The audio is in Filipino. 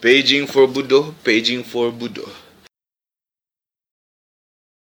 Paging for Budo, paging for Budo.